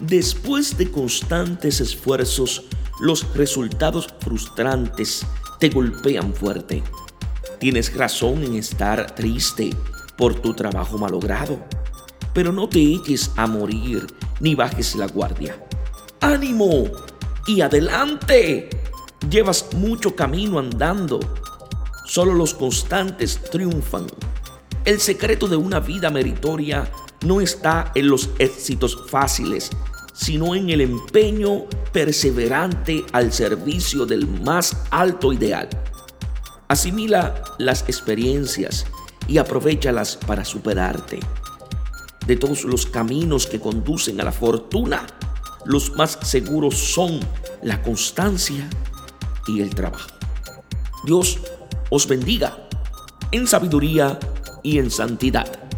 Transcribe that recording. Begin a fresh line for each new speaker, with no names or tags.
Después de constantes esfuerzos, los resultados frustrantes te golpean fuerte. Tienes razón en estar triste por tu trabajo malogrado, pero no te eches a morir ni bajes la guardia. ¡Ánimo! ¡Y adelante! Llevas mucho camino andando. Solo los constantes triunfan. El secreto de una vida meritoria no está en los éxitos fáciles, sino en el empeño perseverante al servicio del más alto ideal. Asimila las experiencias y aprovechalas para superarte. De todos los caminos que conducen a la fortuna, los más seguros son la constancia y el trabajo. Dios os bendiga en sabiduría y en santidad.